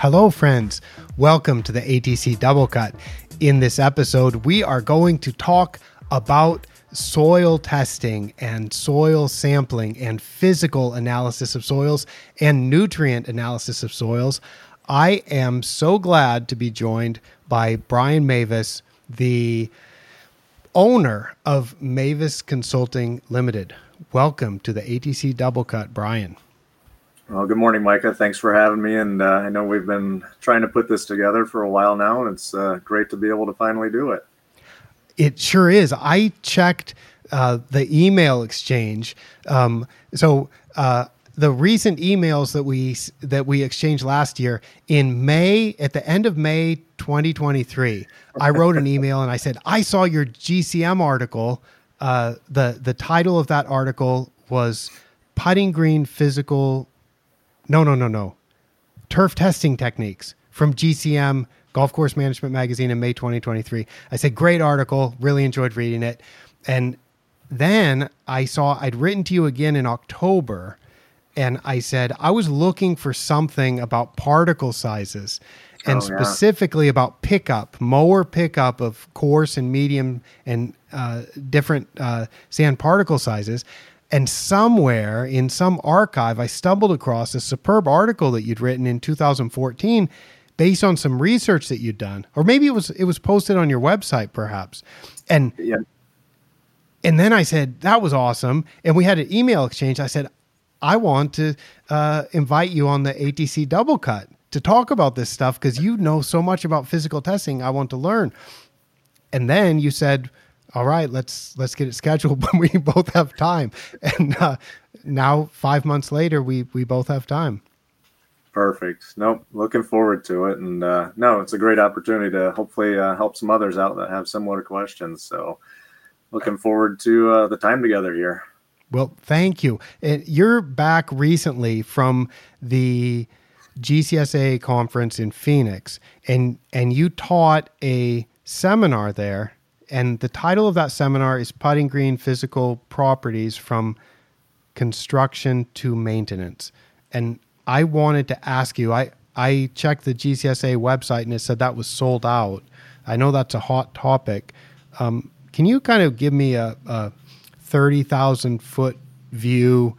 Hello, friends. Welcome to the ATC Doublecut. In this episode, we are going to talk about soil testing and soil sampling and physical analysis of soils and nutrient analysis of soils. I am so glad to be joined by Brian Mavis, the owner of Mavis Consulting Limited. Welcome to the ATC Doublecut, Brian. Well, good morning, Micah. Thanks for having me. And uh, I know we've been trying to put this together for a while now, and it's uh, great to be able to finally do it. It sure is. I checked uh, the email exchange. Um, so uh, the recent emails that we that we exchanged last year in May, at the end of May 2023, I wrote an email and I said I saw your GCM article. Uh, the the title of that article was putting green physical no, no, no, no. Turf testing techniques from GCM Golf Course Management Magazine in May 2023. I said, great article. Really enjoyed reading it. And then I saw I'd written to you again in October and I said, I was looking for something about particle sizes and oh, specifically yeah. about pickup, mower pickup of coarse and medium and uh, different uh, sand particle sizes. And somewhere in some archive, I stumbled across a superb article that you'd written in 2014 based on some research that you'd done. Or maybe it was it was posted on your website perhaps. And yeah. And then I said, that was awesome. And we had an email exchange. I said, I want to uh, invite you on the ATC Doublecut to talk about this stuff because you know so much about physical testing. I want to learn. And then you said, all right, let's let's get it scheduled when we both have time. And uh, now, five months later, we we both have time. Perfect. Nope. Looking forward to it, and uh, no, it's a great opportunity to hopefully uh, help some others out that have similar questions. So, looking forward to uh, the time together here. Well, thank you. And you're back recently from the GCSAA conference in Phoenix, and and you taught a seminar there and the title of that seminar is Putting Green Physical Properties from Construction to Maintenance. And I wanted to ask you, I, I checked the GCSAA website and it said that was sold out. I know that's a hot topic. Um, can you kind of give me a, a 30,000 foot view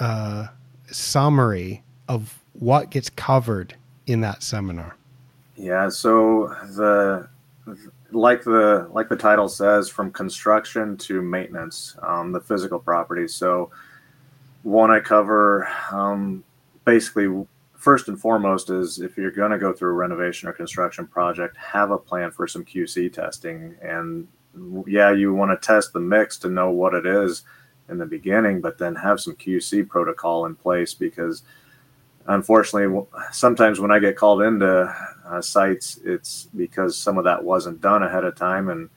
uh, summary of what gets covered in that seminar? Yeah, so the like the like the title says, from construction to maintenance, um, the physical properties. So, one I cover um, basically first and foremost is if you're going to go through a renovation or construction project, have a plan for some QC testing. And yeah, you want to test the mix to know what it is in the beginning, but then have some QC protocol in place because unfortunately, sometimes when I get called into uh, sites, it's because some of that wasn't done ahead of time, and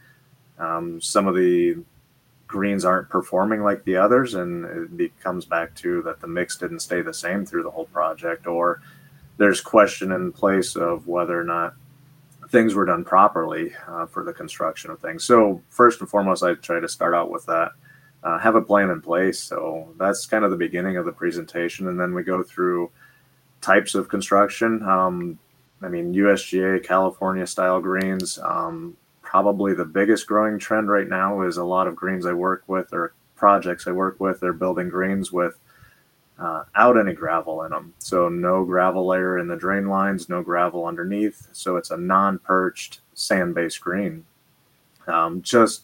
um, some of the greens aren't performing like the others, and it comes back to that the mix didn't stay the same through the whole project, or there's question in place of whether or not things were done properly uh, for the construction of things. So first and foremost, I try to start out with that. Uh, have a plan in place. So that's kind of the beginning of the presentation, and then we go through types of construction. Um, I mean, USGA California style greens. Um, probably the biggest growing trend right now is a lot of greens I work with or projects I work with. They're building greens with uh, out any gravel in them. So no gravel layer in the drain lines, no gravel underneath. So it's a non-perched sand-based green. Um, just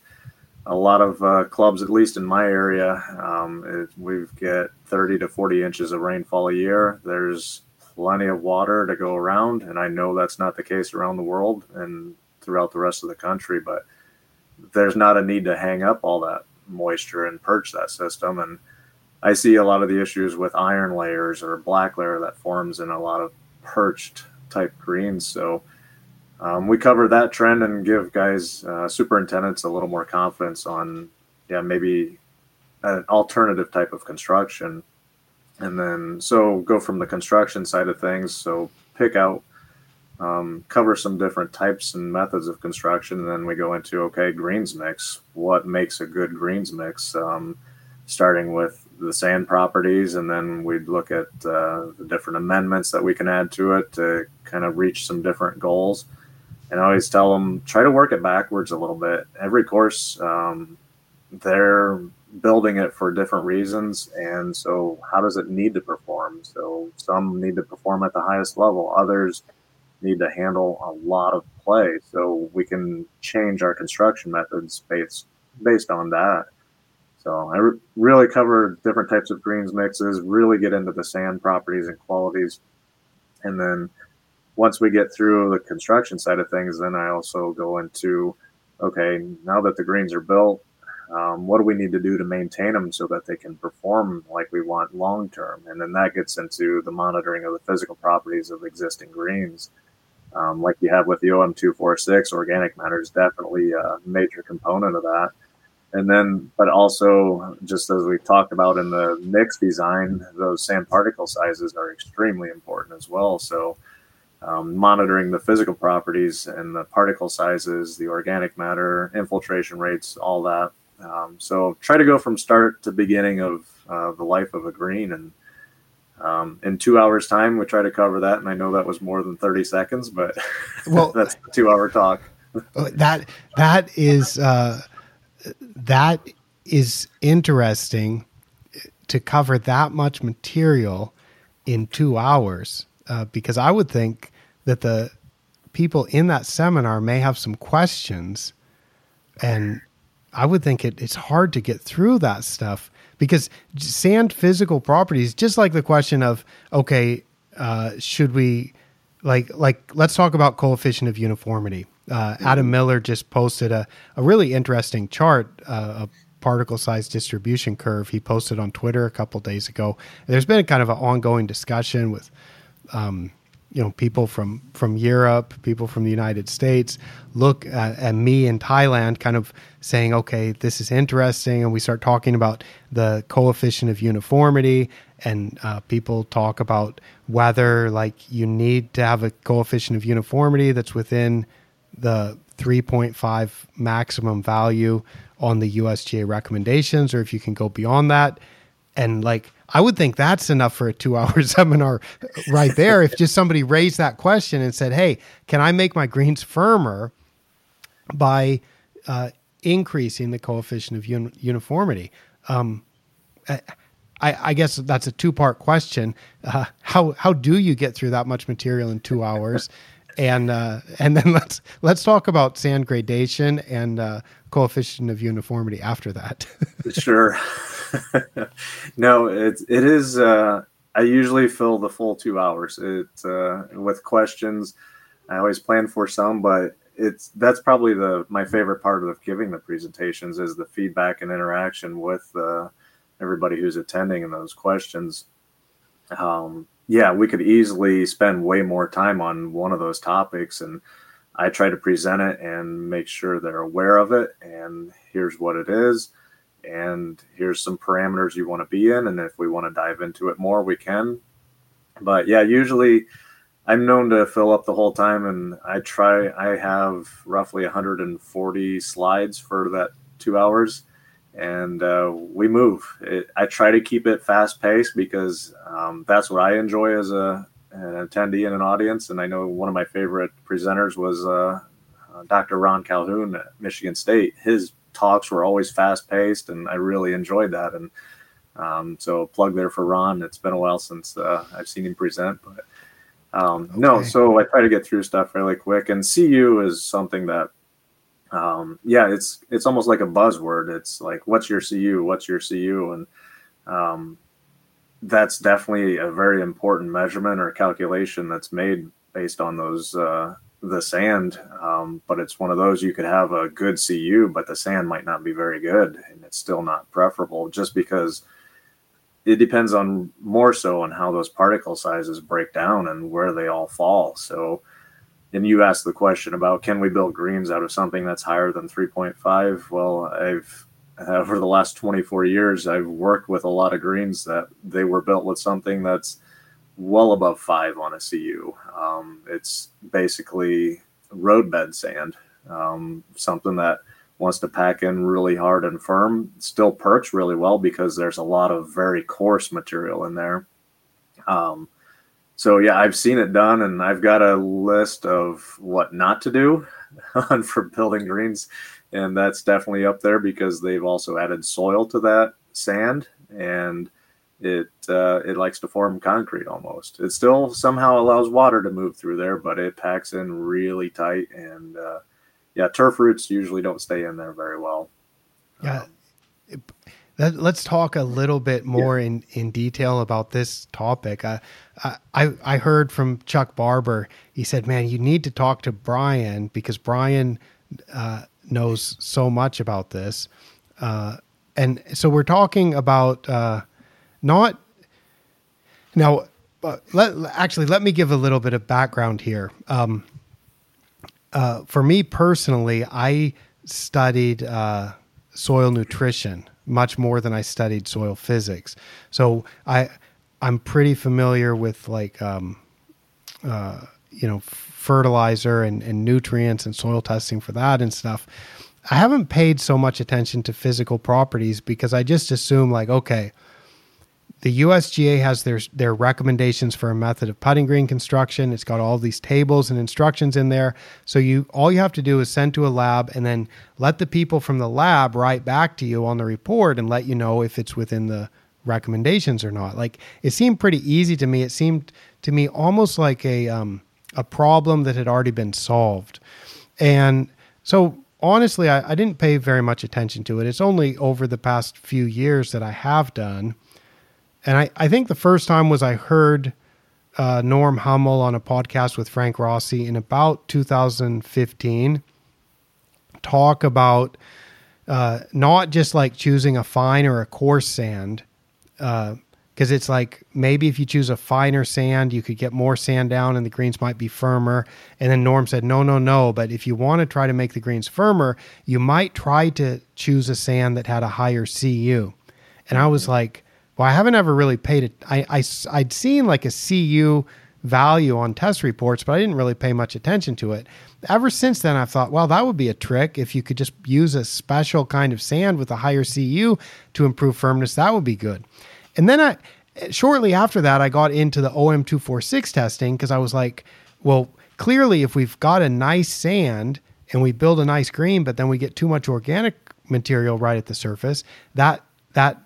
a lot of uh, clubs, at least in my area, um, we get 30 to 40 inches of rainfall a year. There's plenty of water to go around. And I know that's not the case around the world and throughout the rest of the country, but there's not a need to hang up all that moisture and perch that system. And I see a lot of the issues with iron layers or black layer that forms in a lot of perched type greens. So um, we cover that trend and give guys, uh, superintendents, a little more confidence on, yeah, maybe an alternative type of construction and then so go from the construction side of things so pick out um, cover some different types and methods of construction and then we go into okay greens mix what makes a good greens mix um, starting with the sand properties, and then we'd look at uh, the different amendments that we can add to it to kind of reach some different goals. And I always tell them try to work it backwards a little bit. Every course, um, they're building it for different reasons, and so how does it need to perform? So some need to perform at the highest level, others need to handle a lot of play. So we can change our construction methods based based on that. So I re- really cover different types of greens mixes, really get into the sand properties and qualities. And then once we get through the construction side of things, then I also go into okay, now that the greens are built, um, what do we need to do to maintain them so that they can perform like we want long term? And then that gets into the monitoring of the physical properties of existing greens. Um, like you have with the OM246, organic matter is definitely a major component of that and then but also just as we talked about in the mix design those sand particle sizes are extremely important as well so um, monitoring the physical properties and the particle sizes the organic matter infiltration rates all that um, so try to go from start to beginning of uh, the life of a green and um, in two hours time we try to cover that and i know that was more than 30 seconds but well that's a two hour talk that that is uh that is interesting to cover that much material in two hours uh, because I would think that the people in that seminar may have some questions and I would think it, it's hard to get through that stuff because sand physical properties, just like the question of, okay, uh, should we like, like, let's talk about coefficient of uniformity. Uh, Adam Miller just posted a, a really interesting chart, uh, a particle size distribution curve. He posted on Twitter a couple days ago. There's been a kind of an ongoing discussion with, um, you know, people from from Europe, people from the United States look at, at me in Thailand, kind of saying, okay, this is interesting, and we start talking about the coefficient of uniformity, and uh, people talk about whether like you need to have a coefficient of uniformity that's within the 3.5 maximum value on the USGA recommendations, or if you can go beyond that. And like, I would think that's enough for a two hour seminar right there. if just somebody raised that question and said, Hey, can I make my greens firmer by uh, increasing the coefficient of un- uniformity? Um, I, I, guess that's a two part question. Uh, how, how do you get through that much material in two hours? and uh, and then let's let's talk about sand gradation and uh, coefficient of uniformity after that. sure. no, it it is. Uh, I usually fill the full two hours. It uh, with questions. I always plan for some, but it's that's probably the my favorite part of giving the presentations is the feedback and interaction with uh, everybody who's attending and those questions. Um, yeah, we could easily spend way more time on one of those topics. And I try to present it and make sure they're aware of it. And here's what it is. And here's some parameters you want to be in. And if we want to dive into it more, we can. But yeah, usually I'm known to fill up the whole time. And I try, I have roughly 140 slides for that two hours and uh, we move. It, I try to keep it fast paced because um, that's what I enjoy as a an attendee and an audience. And I know one of my favorite presenters was uh, uh, Dr. Ron Calhoun at Michigan State. His talks were always fast paced, and I really enjoyed that. And um, so, plug there for Ron. It's been a while since uh, I've seen him present, but um, okay. no. So I try to get through stuff really quick. And CU is something that um, yeah, it's it's almost like a buzzword. It's like, what's your CU? What's your CU? And um, that's definitely a very important measurement or calculation that's made based on those uh, the sand. Um, but it's one of those you could have a good CU, but the sand might not be very good, and it's still not preferable just because it depends on more so on how those particle sizes break down and where they all fall. So and you asked the question about can we build greens out of something that's higher than 3.5 well i've over the last 24 years i've worked with a lot of greens that they were built with something that's well above five on a cu um, it's basically roadbed sand um, something that wants to pack in really hard and firm, still perks really well because there's a lot of very coarse material in there. Um, so yeah, I've seen it done, and I've got a list of what not to do for building greens, and that's definitely up there because they've also added soil to that sand, and it uh, it likes to form concrete almost. It still somehow allows water to move through there, but it packs in really tight, and uh, yeah, turf roots usually don't stay in there very well. Yeah. Um, let's talk a little bit more yeah. in, in detail about this topic. Uh, I I heard from Chuck Barber. He said, "Man, you need to talk to Brian because Brian uh, knows so much about this." Uh, and so we're talking about uh, not now. let, actually, let me give a little bit of background here. Um, uh, for me personally, I studied uh, soil nutrition much more than I studied soil physics. So I I'm pretty familiar with like um, uh, you know fertilizer and, and nutrients and soil testing for that and stuff. I haven't paid so much attention to physical properties because I just assume like okay, the USGA has their their recommendations for a method of putting green construction. It's got all these tables and instructions in there. So you all you have to do is send to a lab and then let the people from the lab write back to you on the report and let you know if it's within the recommendations or not. Like it seemed pretty easy to me. It seemed to me almost like a um, a problem that had already been solved. And so honestly, I, I didn't pay very much attention to it. It's only over the past few years that I have done. And I, I think the first time was I heard uh, Norm Hummel on a podcast with Frank Rossi in about 2015 talk about uh, not just like choosing a fine or a coarse sand, because uh, it's like maybe if you choose a finer sand, you could get more sand down and the greens might be firmer. And then Norm said, no, no, no. But if you want to try to make the greens firmer, you might try to choose a sand that had a higher CU. And I was like, well, I haven't ever really paid it. I, I, I'd seen like a CU value on test reports, but I didn't really pay much attention to it. Ever since then, I've thought, well, that would be a trick if you could just use a special kind of sand with a higher CU to improve firmness. That would be good. And then I, shortly after that, I got into the OM246 testing because I was like, well, clearly, if we've got a nice sand and we build a nice green, but then we get too much organic material right at the surface, that that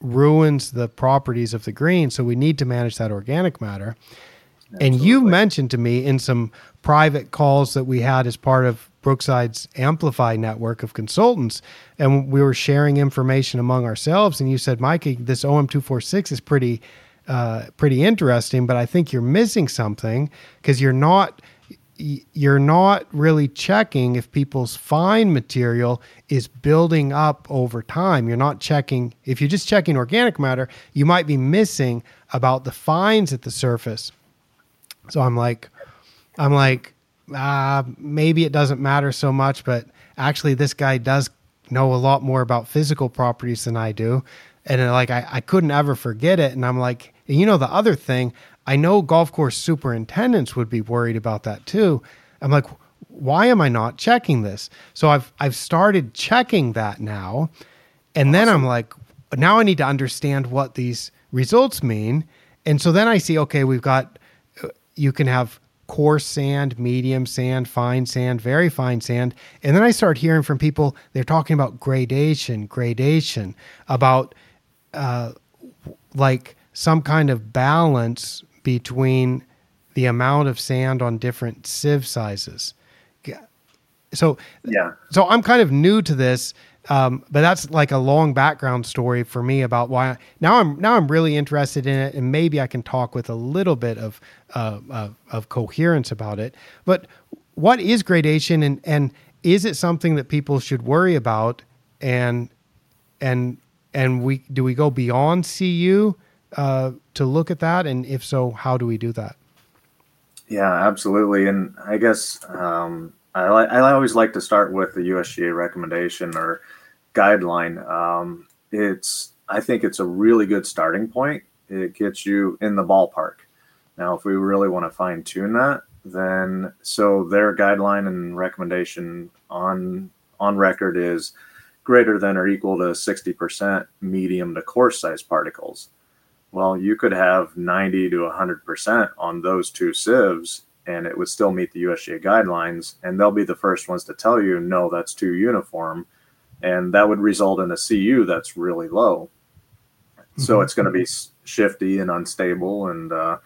ruins the properties of the green. So we need to manage that organic matter. Absolutely. And you mentioned to me in some private calls that we had as part of Brookside's Amplify network of consultants, and we were sharing information among ourselves. And you said, Micah, this OM246 is pretty, uh, pretty interesting, but I think you're missing something because you're not you're not really checking if people's fine material is building up over time. You're not checking, if you're just checking organic matter, you might be missing about the fines at the surface. So I'm like, I'm like, uh, maybe it doesn't matter so much, but actually, this guy does know a lot more about physical properties than I do. And like, I, I couldn't ever forget it. And I'm like, you know, the other thing, I know golf course superintendents would be worried about that too. I'm like, why am I not checking this? So I've I've started checking that now, and awesome. then I'm like, now I need to understand what these results mean. And so then I see, okay, we've got uh, you can have coarse sand, medium sand, fine sand, very fine sand. And then I start hearing from people, they're talking about gradation, gradation, about uh, like some kind of balance between the amount of sand on different sieve sizes. So yeah, so I'm kind of new to this, um, but that's like a long background story for me about why now I'm now I'm really interested in it, and maybe I can talk with a little bit of uh, of, of coherence about it. But what is gradation, and and is it something that people should worry about? And and and we do we go beyond CU? Uh, to look at that? And if so, how do we do that? Yeah, absolutely. And I guess um, I, I always like to start with the USGA recommendation or guideline. Um, it's I think it's a really good starting point. It gets you in the ballpark. Now, if we really want to fine tune that, then so their guideline and recommendation on on record is greater than or equal to 60% medium to coarse size particles. Well, you could have 90 to 100% on those two sieves and it would still meet the USGA guidelines. And they'll be the first ones to tell you, no, that's too uniform. And that would result in a CU that's really low. Mm-hmm. So it's going to be shifty and unstable and uh,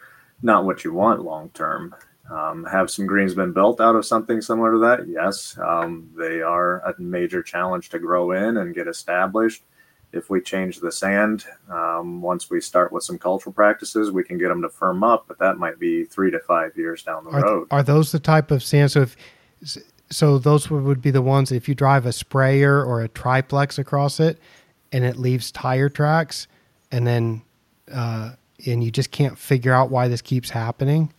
not what you want long term. Um, have some greens been built out of something similar to that? Yes. Um, they are a major challenge to grow in and get established. If we change the sand, um, once we start with some cultural practices, we can get them to firm up, but that might be three to five years down the are, road. Are those the type of sand? So if so, those would be the ones if you drive a sprayer or a triplex across it, and it leaves tire tracks, and then uh, and you just can't figure out why this keeps happening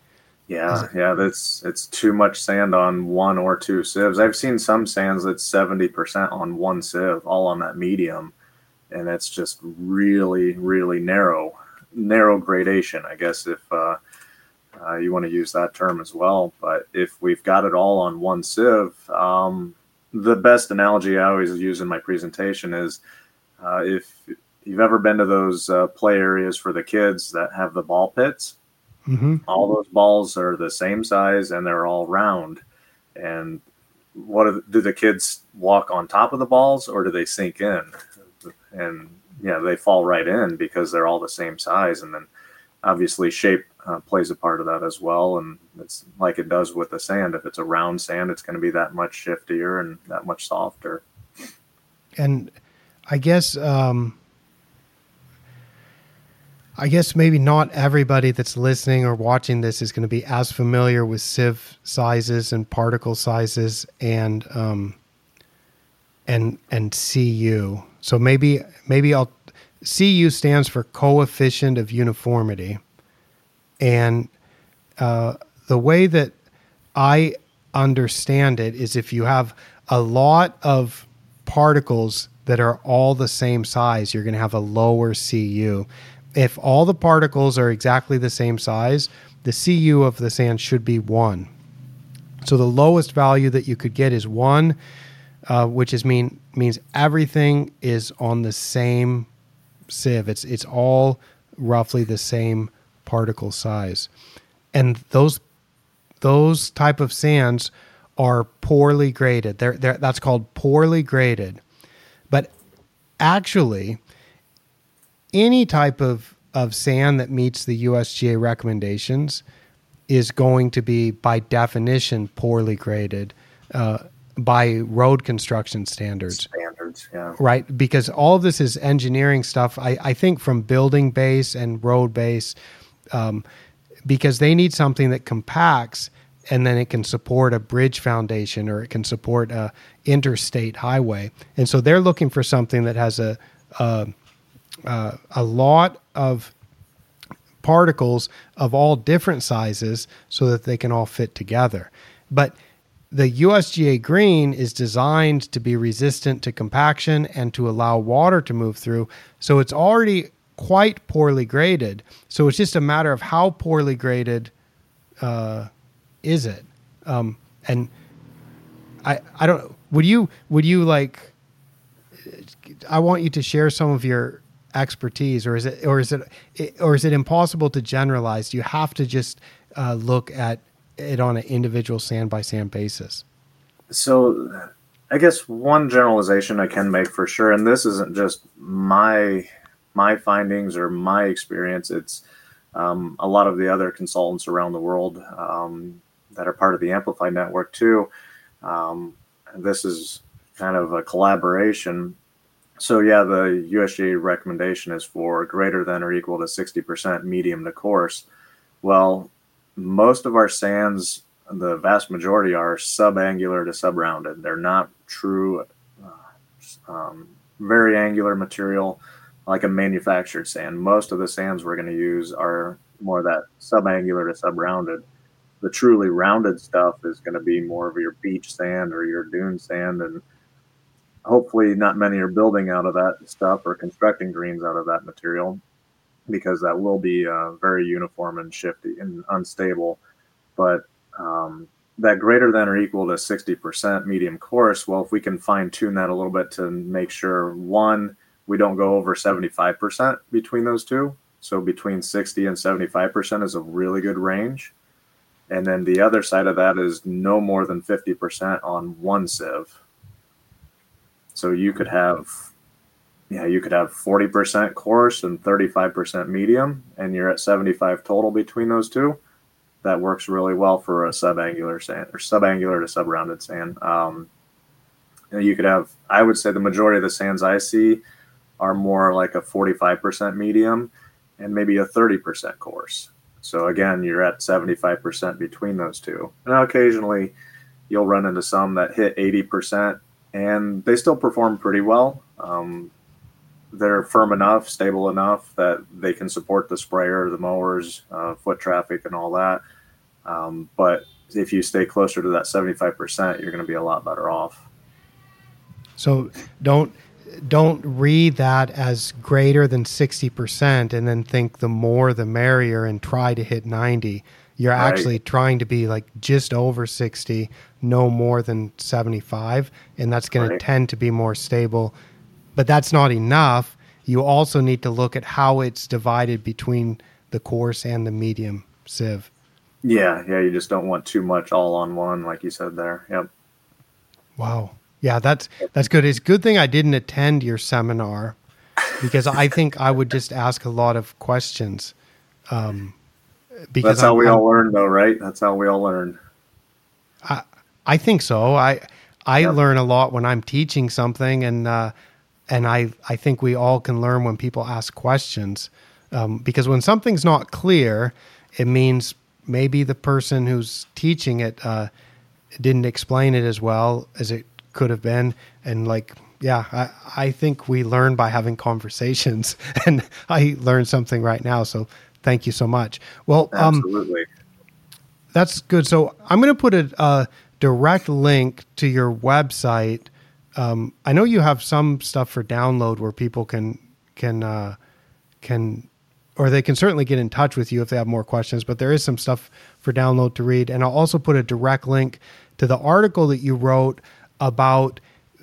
yeah, yeah, that's it's too much sand on one or two sieves. I've seen some sands that's seventy percent on one sieve, all on that medium, and it's just really, really narrow, narrow gradation. I guess if uh, uh, you want to use that term as well. But if we've got it all on one sieve, um, the best analogy I always use in my presentation is uh, if you've ever been to those uh, play areas for the kids that have the ball pits Mm-hmm. All those balls are the same size and they're all round. And what do, do the kids walk on top of the balls or do they sink in? And yeah, they fall right in because they're all the same size. And then obviously shape uh, plays a part of that as well. And it's like it does with the sand. If it's a round sand, it's going to be that much shiftier and that much softer. And I guess um, I guess maybe not everybody that's listening or watching this is going to be as familiar with sieve sizes and particle sizes and um, and and CU. So maybe maybe I'll CU stands for coefficient of uniformity, and uh, the way that I understand it is if you have a lot of particles that are all the same size, you're going to have a lower CU if all the particles are exactly the same size, the CU of the sand should be one. So the lowest value that you could get is one, uh, which is mean means everything is on the same sieve. It's it's all roughly the same particle size, and those those type of sands are poorly graded. They're, they're that's called poorly graded, but actually any type of, of sand that meets the USGA recommendations is going to be, by definition, poorly graded uh, by road construction standards. Standards, yeah. Right? Because all of this is engineering stuff, I, I think, from building base and road base, um, because they need something that compacts and then it can support a bridge foundation or it can support a interstate highway. And so they're looking for something that has a, a uh, a lot of particles of all different sizes so that they can all fit together. But the USGA green is designed to be resistant to compaction and to allow water to move through. So it's already quite poorly graded. So it's just a matter of how poorly graded uh, is it. Um, and I I don't would you would you like I want you to share some of your expertise, or is it, or is it, or is it impossible to generalize? You have to just uh, look at it on an individual sand by sand basis. So, I guess one generalization I can make for sure, and this isn't just my my findings or my experience. It's um, a lot of the other consultants around the world um, that are part of the Amplified network too. Um, this is kind of a collaboration so yeah, the USGA recommendation is for greater than or equal to 60% medium to coarse. Well, most of our sands, the vast majority are subangular to subrounded. They're not true, uh, um, very angular material like a manufactured sand. Most of the sands we're going to use are more that subangular to subrounded. The truly rounded stuff is going to be more of your beach sand or your dune sand and hopefully not many are building out of that stuff or constructing greens out of that material because that will be uh, very uniform and shifty and unstable. But um, that greater than or equal to 60% medium coarse, well, if we can fine tune that a little bit to make sure one, we don't go over 75% between those two. So between 60 and 75% is a really good range. And then the other side of that is no more than 50% on one sieve. So you could have, yeah, you could have 40% coarse and 35% medium, and you're at 75 total between those two. That works really well for a subangular sand or subangular to subrounded sand. Um, you, could have, I would say the majority of the sands I see are more like a 45% medium and maybe a 30% coarse. So again, you're at 75% between those two. Now, occasionally you'll run into some that hit 80% and they still perform pretty well. Um, they're firm enough, stable enough that they can support the sprayer, the mowers, uh, foot traffic, and all that. Um, but if you stay closer to that 75%, you're going to be a lot better off. So don't don't read that as greater than 60% and then think the more the merrier and try to hit 90 you're right. actually trying to be like just over 60 no more than 75 and that's going right. to tend to be more stable but that's not enough you also need to look at how it's divided between the coarse and the medium sieve yeah yeah you just don't want too much all on one like you said there yep wow yeah, that's that's good. It's a good thing I didn't attend your seminar because I think I would just ask a lot of questions. Um, because that's how I'm, we all learn, though, right? That's how we all learn. I I think so. I I yep. learn a lot when I'm teaching something, and uh, and I I think we all can learn when people ask questions. Um, because when something's not clear, it means maybe the person who's teaching it uh, didn't explain it as well as it could have been. And like yeah I, I think we learn by having conversations. And i learned something right now so thank you so much. Well um, absolutely. that's good. So i'm going to put a, a, direct link to your website um, i know you have some stuff for download where people can can uh, can or they can certainly get in touch with you if they have more questions but there is some stuff for download to read and i'll also put a direct link to the article that you wrote about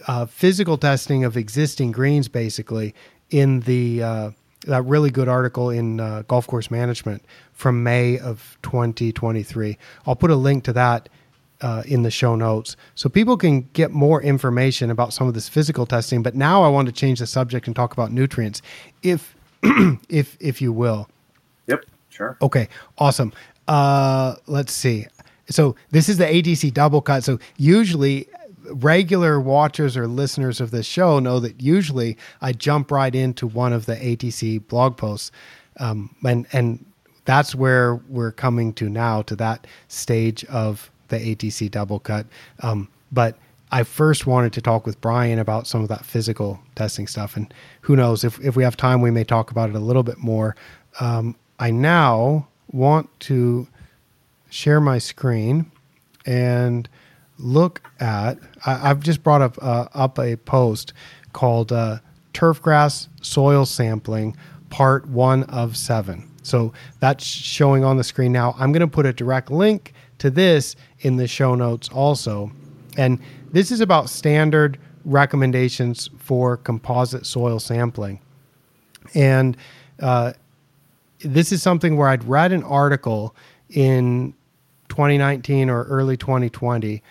uh, physical testing of existing greens, basically in the uh, that really good article in uh, Golf Course Management from May of 2023. I'll put a link to that uh, in the show notes so people can get more information about some of this physical testing. But now I want to change the subject and talk about nutrients, if if if you will. Yep, sure. Okay, awesome. Uh, let's see. So this is the ATC Doublecut. So usually regular watchers or listeners of this show know that usually I jump right into one of the ATC blog posts, um, and and that's where we're coming to now to that stage of the ATC Doublecut. Um, but I first wanted to talk with Brian about some of that physical testing stuff, and who knows if if we have time, we may talk about it a little bit more. Um, I now want to share my screen and look at. I, have just brought up uh, up a post called uh, "Turfgrass Soil Sampling, Part One of seven. So that's showing on the screen now. I'm going to put a direct link to this in the show notes also, and this is about standard recommendations for composite soil sampling, and uh, this is something where I'd read an article in 2019 or early 2020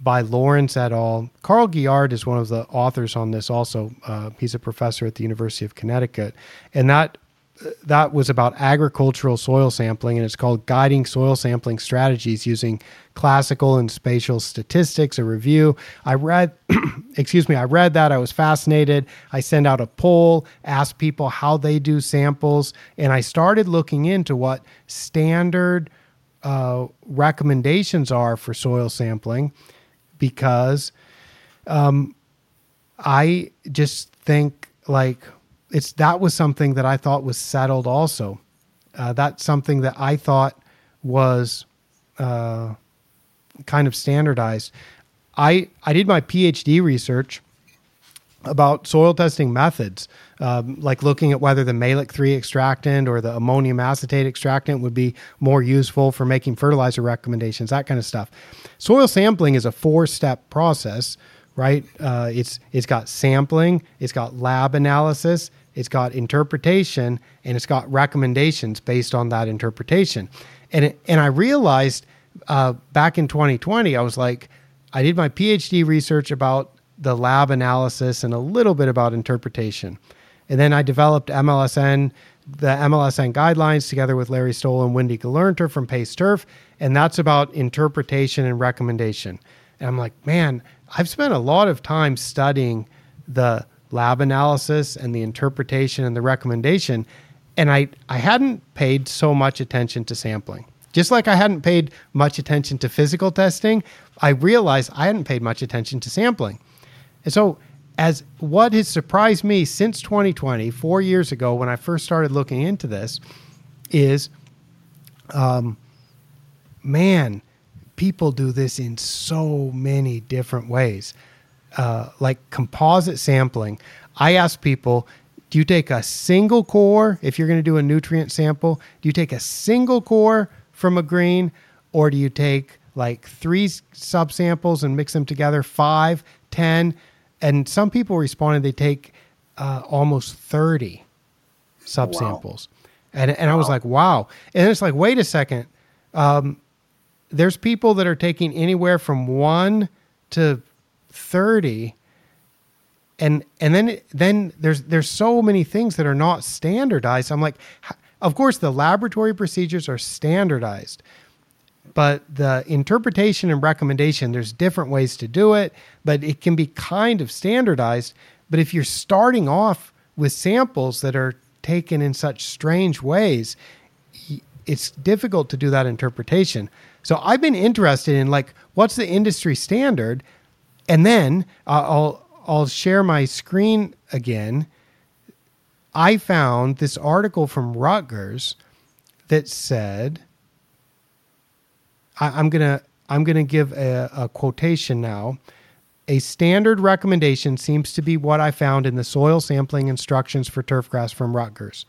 by Lawrence et al. Karl Guillard is one of the authors on this. Also, uh, he's a professor at the University of Connecticut, and that that was about agricultural soil sampling, and it's called "Guiding Soil Sampling Strategies Using Classical and Spatial Statistics." A review. I read, excuse me, I read that. I was fascinated. I sent out a poll, asked people how they do samples, and I started looking into what standard uh, recommendations are for soil sampling because um, I just think like it's that was something that I thought was settled also. Uh, that's something that I thought was uh, kind of standardized. I I did my PhD research about soil testing methods, um, like looking at whether the Mehlich 3 extractant or the ammonium acetate extractant would be more useful for making fertilizer recommendations, that kind of stuff. Soil sampling is a four step process, right? Uh, it's, it's got sampling, it's got lab analysis, it's got interpretation, and it's got recommendations based on that interpretation. And, it, and I realized uh, back in 2020, I was like, I did my PhD research about the lab analysis and a little bit about interpretation. And then I developed MLSN, the MLSN guidelines together with Larry Stowell and Wendy Gelernter from Pace Turf. And that's about interpretation and recommendation. And I'm like, man, I've spent a lot of time studying the lab analysis and the interpretation and the recommendation. And I, I hadn't paid so much attention to sampling. Just like I hadn't paid much attention to physical testing, I realized I hadn't paid much attention to sampling. And so, as what has surprised me since 2020, four years ago when I first started looking into this, is, um, man, people do this in so many different ways. Uh, like composite sampling, I ask people, do you take a single core if you're going to do a nutrient sample? Do you take a single core from a green, or do you take like three subsamples and mix them together, five, ten? And some people responded they take uh, almost 30 subsamples. Wow. And, and wow. I was like, wow. And it's like, wait a second. Um, there's people that are taking anywhere from one to 30 and and then then there's there's so many things that are not standardized i'm like of course the laboratory procedures are standardized but the interpretation and recommendation there's different ways to do it but it can be kind of standardized. But if you're starting off with samples that are taken in such strange ways it's difficult to do that interpretation. So i've been interested in like what's the industry standard? And then uh, i'll i'll share my screen again. I found this article from rutgers that said I, am gonna I'm gonna give a, a quotation now. A standard recommendation seems to be what I found in the soil sampling instructions for turfgrass from Rutgers.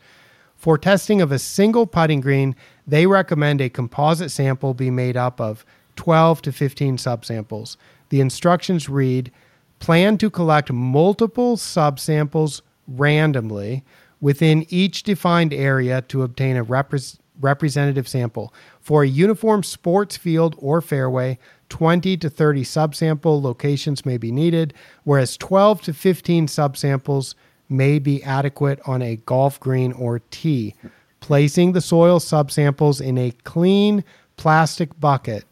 For testing of a single putting green, they recommend a composite sample be made up of 12 to 15 subsamples. The instructions read Plan to collect multiple subsamples randomly within each defined area to obtain a repre- representative sample. For a uniform sports field or fairway, 20 to 30 subsample locations may be needed, whereas 12 to 15 subsamples may be adequate on a golf green or tee. Placing the soil subsamples in a clean plastic bucket,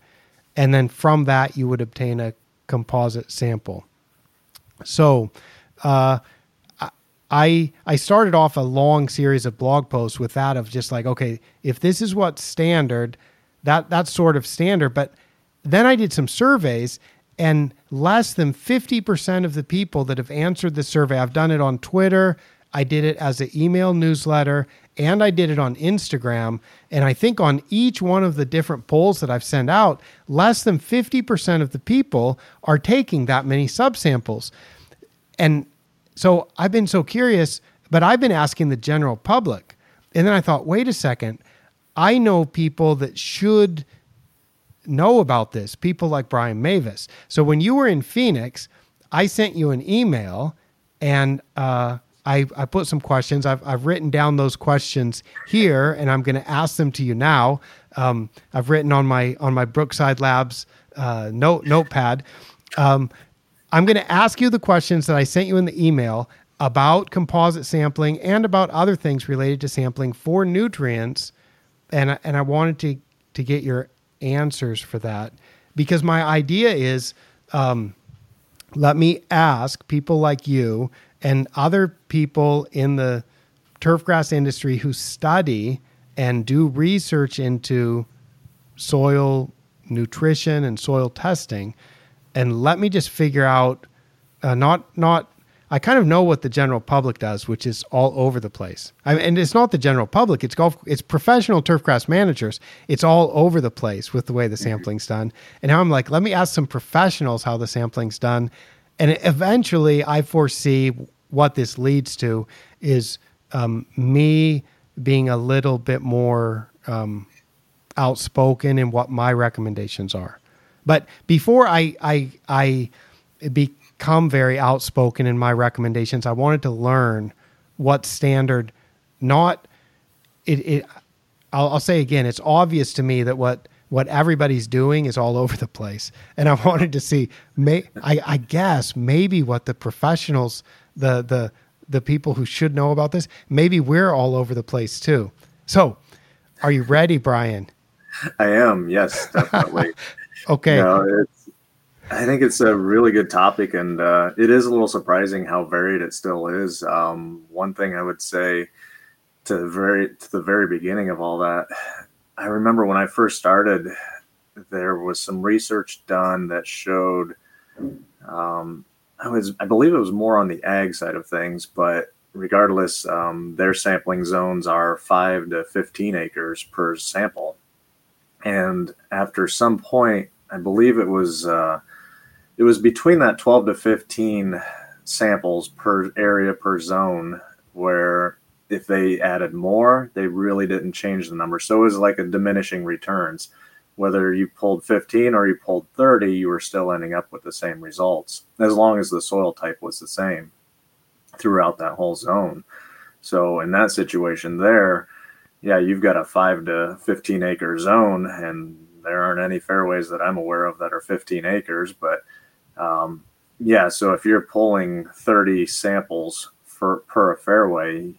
and then from that, you would obtain a composite sample. So, uh, I I started off a long series of blog posts with that of just like okay if this is what's standard that that's sort of standard. But then I did some surveys and less than 50% of the people that have answered the survey I've done it on Twitter I did it as an email newsletter and I did it on Instagram. And I think on each one of the different polls that I've sent out less than 50% of the people are taking that many subsamples. And so I've been so curious, but I've been asking the general public. And then I thought, wait a second. I know people that should know about this, people like Brian Mavis. So when you were in Phoenix, I sent you an email and uh, I, I put some questions. I've, I've written down those questions here and I'm going to ask them to you now. Um, I've written on my on my Brookside Labs uh, note notepad. Um, I'm going to ask you the questions that I sent you in the email about composite sampling and about other things related to sampling for nutrients. And, and I wanted to, to get your answers for that because my idea is um, let me ask people like you and other people in the turfgrass industry who study and do research into soil nutrition and soil testing and let me just figure out uh, not not I kind of know what the general public does, which is all over the place. I mean, and it's not the general public; it's golf, it's professional turfgrass managers. It's all over the place with the way the mm-hmm. sampling's done. And now I'm like, let me ask some professionals how the sampling's done, and eventually, I foresee what this leads to is um, me being a little bit more um, outspoken in what my recommendations are. But before I I I become very outspoken in my recommendations, I wanted to learn what standard. Not it. it I'll, I'll say again, it's obvious to me that what what everybody's doing is all over the place, and I wanted to see. May I, I guess maybe what the professionals, the the the people who should know about this, maybe we're all over the place too. So, are you ready, Brian? I am. Yes, definitely. okay. You know, I think it's a really good topic, and uh, it is a little surprising how varied it still is. Um, one thing I would say to the very to the very beginning of all that, I remember when I first started, there was some research done that showed. Um, I was, I believe it was more on the ag side of things, but regardless, um, their sampling zones are five to 15 acres per sample. And after some point, I believe it was, uh, it was between that 12 to 15 samples per area per zone where if they added more, they really didn't change the number. So it was like a diminishing returns whether you pulled 15 or you pulled 30, you were still ending up with the same results as long as the soil type was the same throughout that whole zone. So in that situation there, yeah, you've got a 5 to 15 acre zone and there aren't any fairways that I'm aware of that are 15 acres, but um, yeah, so if you're pulling 30 samples for per a fairway,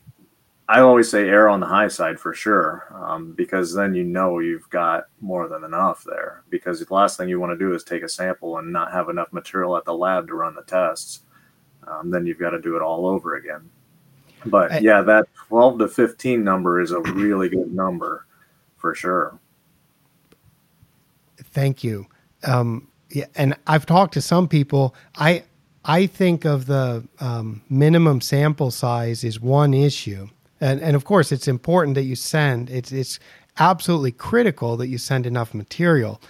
I always say err on the high side for sure, um, because then you know you've got more than enough there. Because the last thing you want to do is take a sample and not have enough material at the lab to run the tests. Um, then you've got to do it all over again. But yeah, that 12 to 15 number is a really good number for sure. Thank you. Um, yeah, and I've talked to some people. I I think of the um, minimum sample size is one issue and and of course it's important that you send it's it's absolutely critical that you send enough material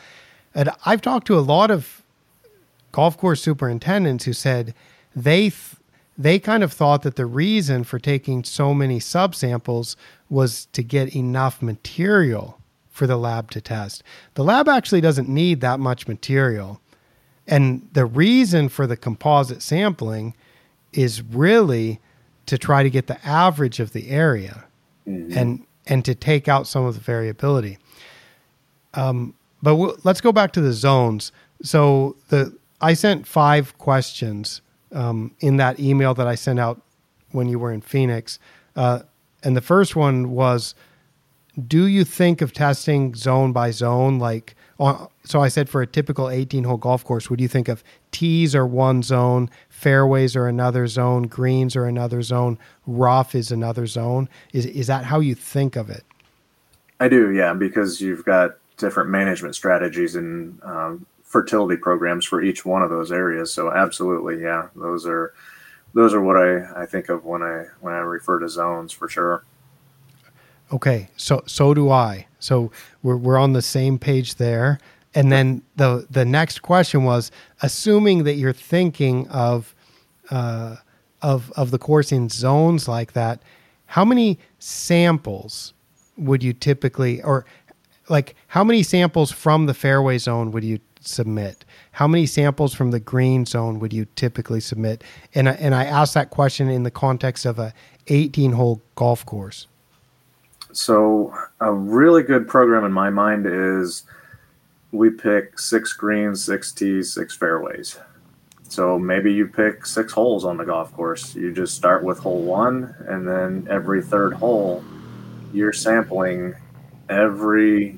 and i've talked to a lot of golf course superintendents who said they th- they kind of thought that the reason for taking so many subsamples was to get enough material for the lab to test. The lab actually doesn't need that much material. And the reason for the composite sampling is really to try to get the average of the area mm-hmm. and and to take out some of the variability. Um, but we'll, let's go back to the zones. So the I sent five questions um, in that email that I sent out when you were in Phoenix, uh, and the first one was, "Do you think of testing zone by zone, like so I said for a typical 18 hole golf course, would you think of tees are one zone, fairways are another zone, greens are another zone, rough is another zone? Is, is that how you think of it? I do, yeah, because you've got different management strategies and um, fertility programs for each one of those areas. So absolutely, yeah, those are those are what I, I think of when I when I refer to zones for sure. Okay, so so do I. So we're we're on the same page there. And then the the next question was, assuming that you're thinking of uh, of of the course in zones like that, how many samples would you typically, or like how many samples from the fairway zone would you submit? How many samples from the green zone would you typically submit? And I, and I asked that question in the context of a 18 hole golf course. So, a really good program in my mind is we pick six greens, six tees, six fairways. So maybe you pick six holes on the golf course. You just start with hole one, and then every third hole, you're sampling every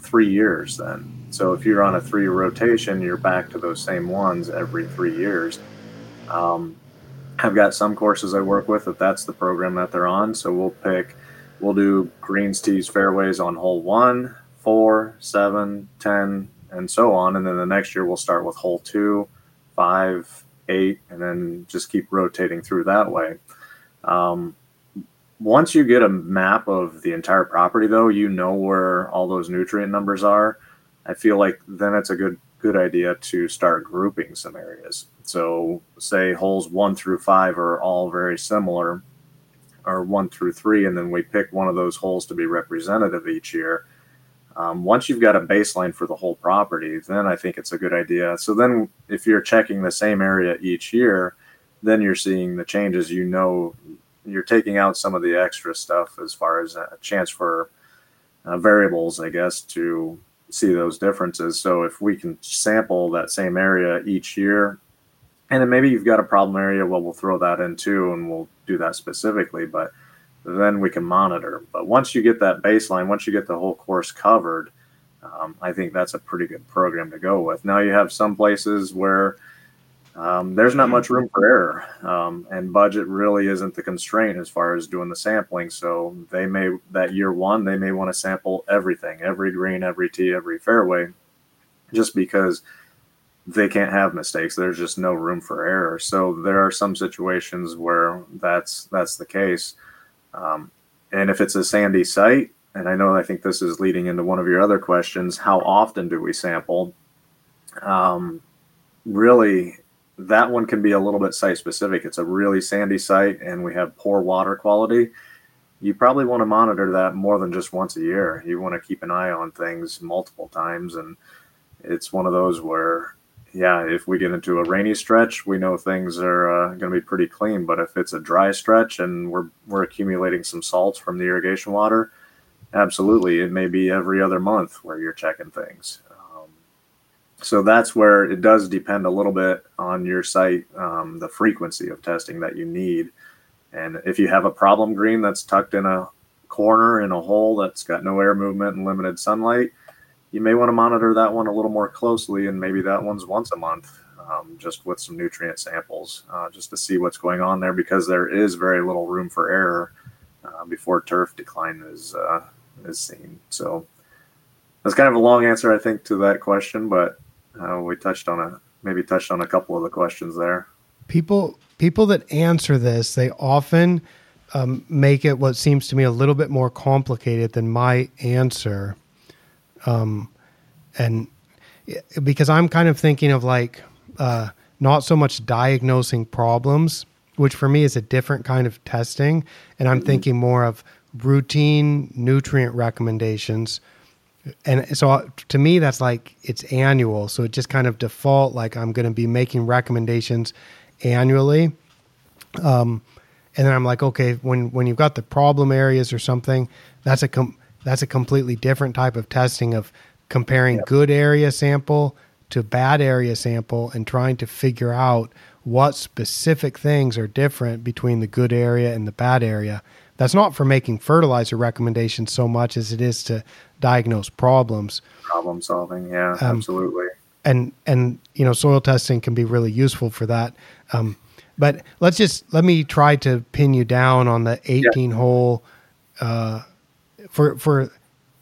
three years. Then, so if you're on a three rotation, you're back to those same ones every three years. Um, I've got some courses I work with that that's the program that they're on. So we'll pick We'll do greens, tees, fairways on hole one, four, seven, ten, and so on. And then the next year we'll start with hole two, five, eight, and then just keep rotating through that way. Um, once you get a map of the entire property, though, you know where all those nutrient numbers are. I feel like then it's a good good idea to start grouping some areas. So, say holes one through five are all very similar, or one through three, and then we pick one of those holes to be representative each year. Um, once you've got a baseline for the whole property, then I think it's a good idea. So, then if you're checking the same area each year, then you're seeing the changes. You know, you're taking out some of the extra stuff as far as a chance for uh, variables, I guess, to see those differences. So if we can sample that same area each year, and then maybe you've got a problem area, well, we'll throw that in too, and we'll do that specifically. But then we can monitor. But once you get that baseline, once you get the whole course covered, um, I think that's a pretty good program to go with. Now you have some places where um, there's not much room for error, um, and budget really isn't the constraint as far as doing the sampling. So they may that year one they may want to sample everything, every green, every tee, every fairway, just because they can't have mistakes. There's just no room for error. So there are some situations where that's that's the case. Um, and if it's a sandy site, and I know I think this is leading into one of your other questions, how often do we sample? Um, really, that one can be a little bit site specific. It's a really sandy site and we have poor water quality. You probably want to monitor that more than just once a year. You want to keep an eye on things multiple times. And it's one of those where, yeah, if we get into a rainy stretch, we know things are uh, going to be pretty clean. But if it's a dry stretch and we're, we're accumulating some salts from the irrigation water, absolutely, it may be every other month where you're checking things so that's where it does depend a little bit on your site, um, the frequency of testing that you need. And if you have a problem green that's tucked in a corner in a hole that's got no air movement and limited sunlight, you may want to monitor that one a little more closely. And maybe that one's once a month, um, just with some nutrient samples, uh, just to see what's going on there because there is very little room for error uh, before turf decline is, uh, is seen. So that's kind of a long answer, I think, to that question, but uh, we touched on a maybe touched on a couple of the questions there. People people that answer this, they often um, make it what seems to me a little bit more complicated than my answer. Um, and because I'm kind of thinking of like uh, not so much diagnosing problems, which for me is a different kind of testing, and I'm mm-hmm. thinking more of routine nutrient recommendations and so to me that's like it's annual. So it just kind of default like i'm going to be making recommendations annually. Um, and then i'm like okay when when you've got the problem areas or something that's a com- that's a completely different type of testing of comparing yeah. good area sample to bad area sample and trying to figure out what specific things are different between the good area and the bad area that's not for making fertilizer recommendations so much as it is to diagnose problems. Problem solving, yeah, um, absolutely. And and you know, soil testing can be really useful for that. Um, but let's just let me try to pin you down on the 18 yeah. hole. Uh, for for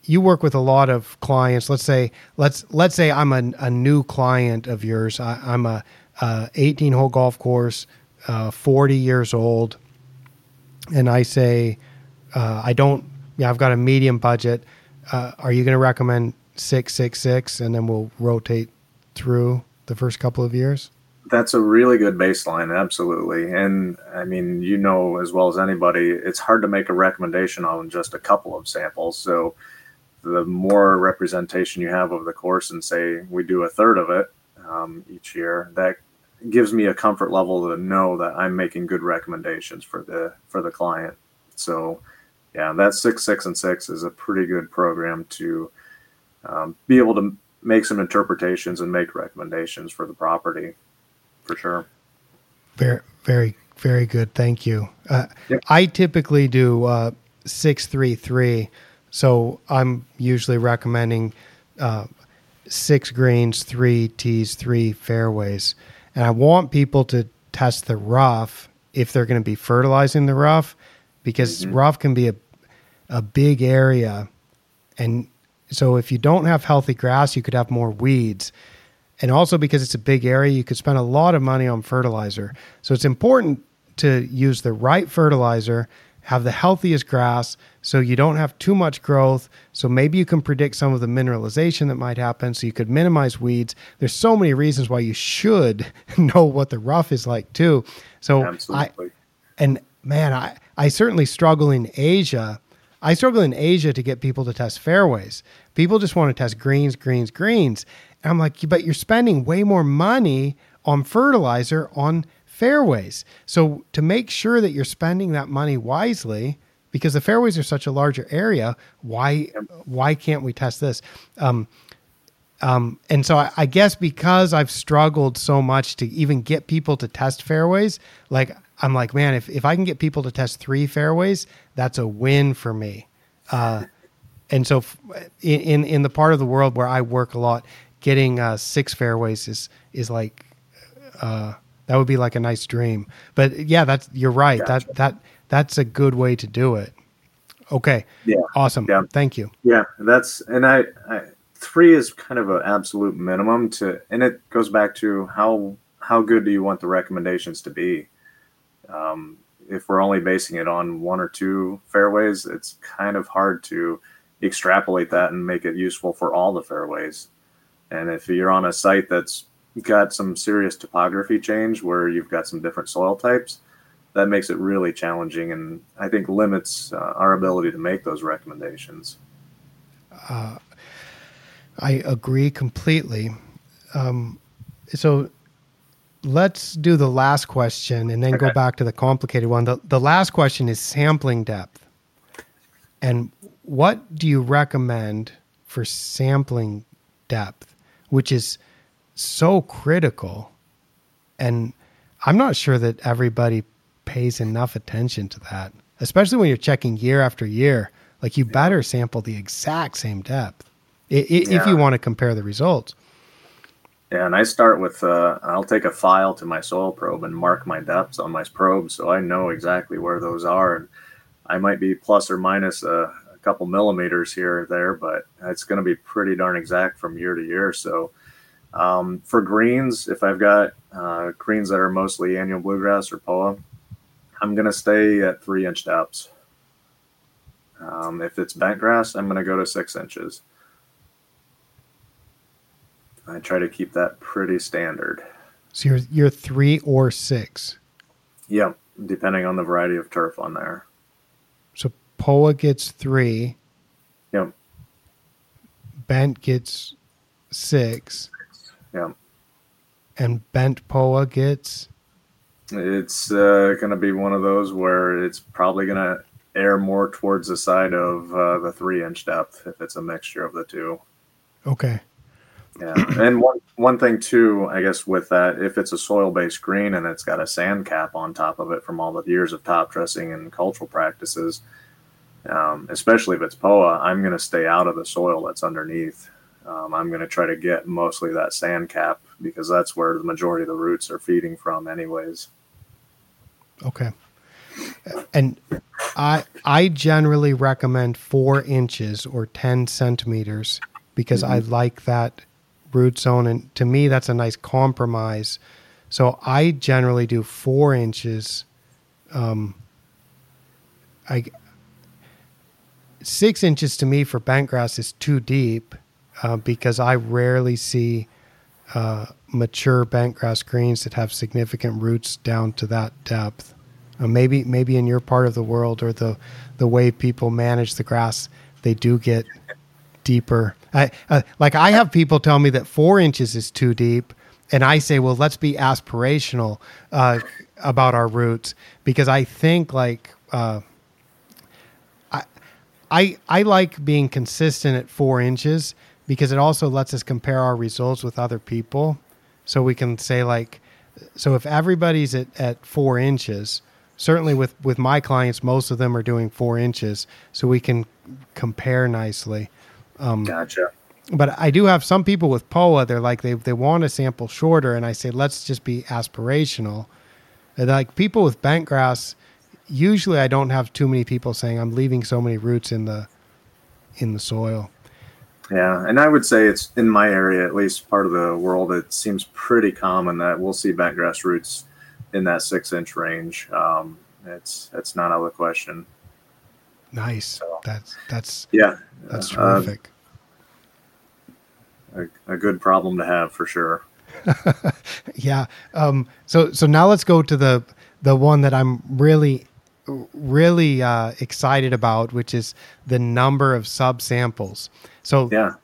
you work with a lot of clients. Let's say let's let's say I'm a, a new client of yours. I, am a, a 18 hole golf course, uh, 40 years old and I say, uh, I don't, yeah, I've got a medium budget. Uh, are you going to recommend six, six, six, and then we'll rotate through the first couple of years? That's a really good baseline, absolutely. And I mean, you know as well as anybody, it's hard to make a recommendation on just a couple of samples. So the more representation you have of the course, and say we do a third of it um, each year, that gives me a comfort level to know that I'm making good recommendations for the for the client. So, yeah, that six, six, and six is a pretty good program to um, be able to make some interpretations and make recommendations for the property, for sure. Very, very, very good. Thank you. Uh, yep. I typically do uh, six, three, three. So I'm usually recommending uh, six greens, three tees, three fairways. And I want people to test the rough if they're going to be fertilizing the rough because mm-hmm. rough can be a, a big area. And so if you don't have healthy grass, you could have more weeds. And also because it's a big area, you could spend a lot of money on fertilizer. So it's important to use the right fertilizer, have the healthiest grass so you don't have too much growth. So maybe you can predict some of the mineralization that might happen so you could minimize weeds. There's so many reasons why you should know what the rough is like too. So Absolutely. I and man, I I certainly struggle in Asia. I struggle in Asia to get people to test fairways. People just want to test greens, greens, greens. And I'm like, but you're spending way more money on fertilizer on fairways. So to make sure that you're spending that money wisely, because the fairways are such a larger area, why why can't we test this? Um, um, and so I, I, guess because I've struggled so much to even get people to test fairways, like I'm like, man, if, if I can get people to test three fairways, that's a win for me. Uh, and so in, in the part of the world where I work a lot, getting uh, six fairways is is like uh, that would be like a nice dream. But yeah, that's you're right. Gotcha. That that that's a good way to do it. Okay. Yeah. Awesome. Yeah. Thank you. Yeah, that's and I, I three is kind of an absolute minimum to, and it goes back to how how good do you want the recommendations to be? Um, if we're only basing it on one or two fairways, it's kind of hard to extrapolate that and make it useful for all the fairways. And if you're on a site that's got some serious topography change where you've got some different soil types, that makes it really challenging and I think limits uh, our ability to make those recommendations. Uh, I agree completely. Um, so let's do the last question and then okay. go back to the complicated one. The, the last question is sampling depth. And what do you recommend for sampling depth, which is so critical. And I'm not sure that everybody pays enough attention to that, especially when you're checking year after year. Like you better sample the exact same depth if yeah. you want to compare the results. Yeah, and I start with uh, I'll take a file to my soil probe and mark my depths on my probe so I know exactly where those are. And I might be plus or minus a, a couple millimeters here or there, but it's going to be pretty darn exact from year to year. So um, for greens, if I've got uh, greens that are mostly annual bluegrass or POA, I'm going to stay at three inch depths. Um, if it's bent grass, I'm going to go to six inches. I try to keep that pretty standard. So you're, you're three or six? Yep, depending on the variety of turf on there. So POA gets three. Yep. Bent gets six. Yeah. And bent POA gets? It's uh, going to be one of those where it's probably going to err more towards the side of uh, the three inch depth if it's a mixture of the two. Okay. Yeah, and one one thing too, I guess with that, if it's a soil based green and it's got a sand cap on top of it from all the years of top dressing and cultural practices, um, especially if it's POA, I'm going to stay out of the soil that's underneath um, I'm going to try to get mostly that sand cap because that's where the majority of the roots are feeding from, anyways. Okay. And I I generally recommend four inches or ten centimeters because mm-hmm. I like that root zone, and to me that's a nice compromise. So I generally do four inches. Um, I six inches to me for bent grass is too deep uh, because I rarely see uh, mature bentgrass greens that have significant roots down to that depth. Uh, maybe maybe in your part of the world or the the way people manage the grass, they do get deeper. I, uh, like I have people tell me that four inches is too deep, and I say, well, let's be aspirational uh, about our roots because I think like I I I like being consistent at four inches because it also lets us compare our results with other people. So we can say like, so if everybody's at, at four inches, certainly with, with my clients, most of them are doing four inches, so we can compare nicely. Um, gotcha. But I do have some people with POA. They're like they they want a sample shorter, and I say let's just be aspirational. And like people with bent grass, usually I don't have too many people saying I'm leaving so many roots in the in the soil. Yeah, and I would say it's in my area, at least part of the world, it seems pretty common that we'll see bentgrass roots in that six inch range. Um, it's it's not out of the question. Nice. So, that's that's yeah, that's uh, terrific. Uh, a, a, good problem to have for sure. yeah. Um, so so now let's go to the the one that I'm really really uh, excited about, which is the number of subsamples. So yeah.